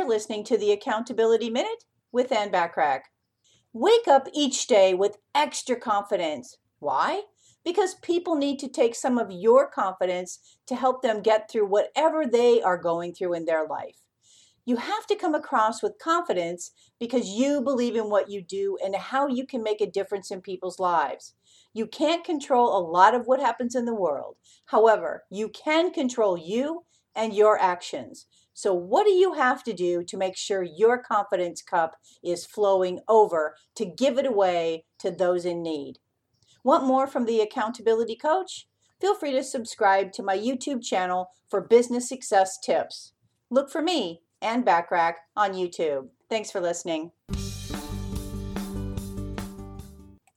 You're listening to the Accountability Minute with Anne Bachrach. Wake up each day with extra confidence. Why? Because people need to take some of your confidence to help them get through whatever they are going through in their life. You have to come across with confidence because you believe in what you do and how you can make a difference in people's lives. You can't control a lot of what happens in the world. However, you can control you and your actions. So, what do you have to do to make sure your confidence cup is flowing over to give it away to those in need? Want more from the Accountability Coach? Feel free to subscribe to my YouTube channel for business success tips. Look for me, Anne Bachrach on YouTube. Thanks for listening.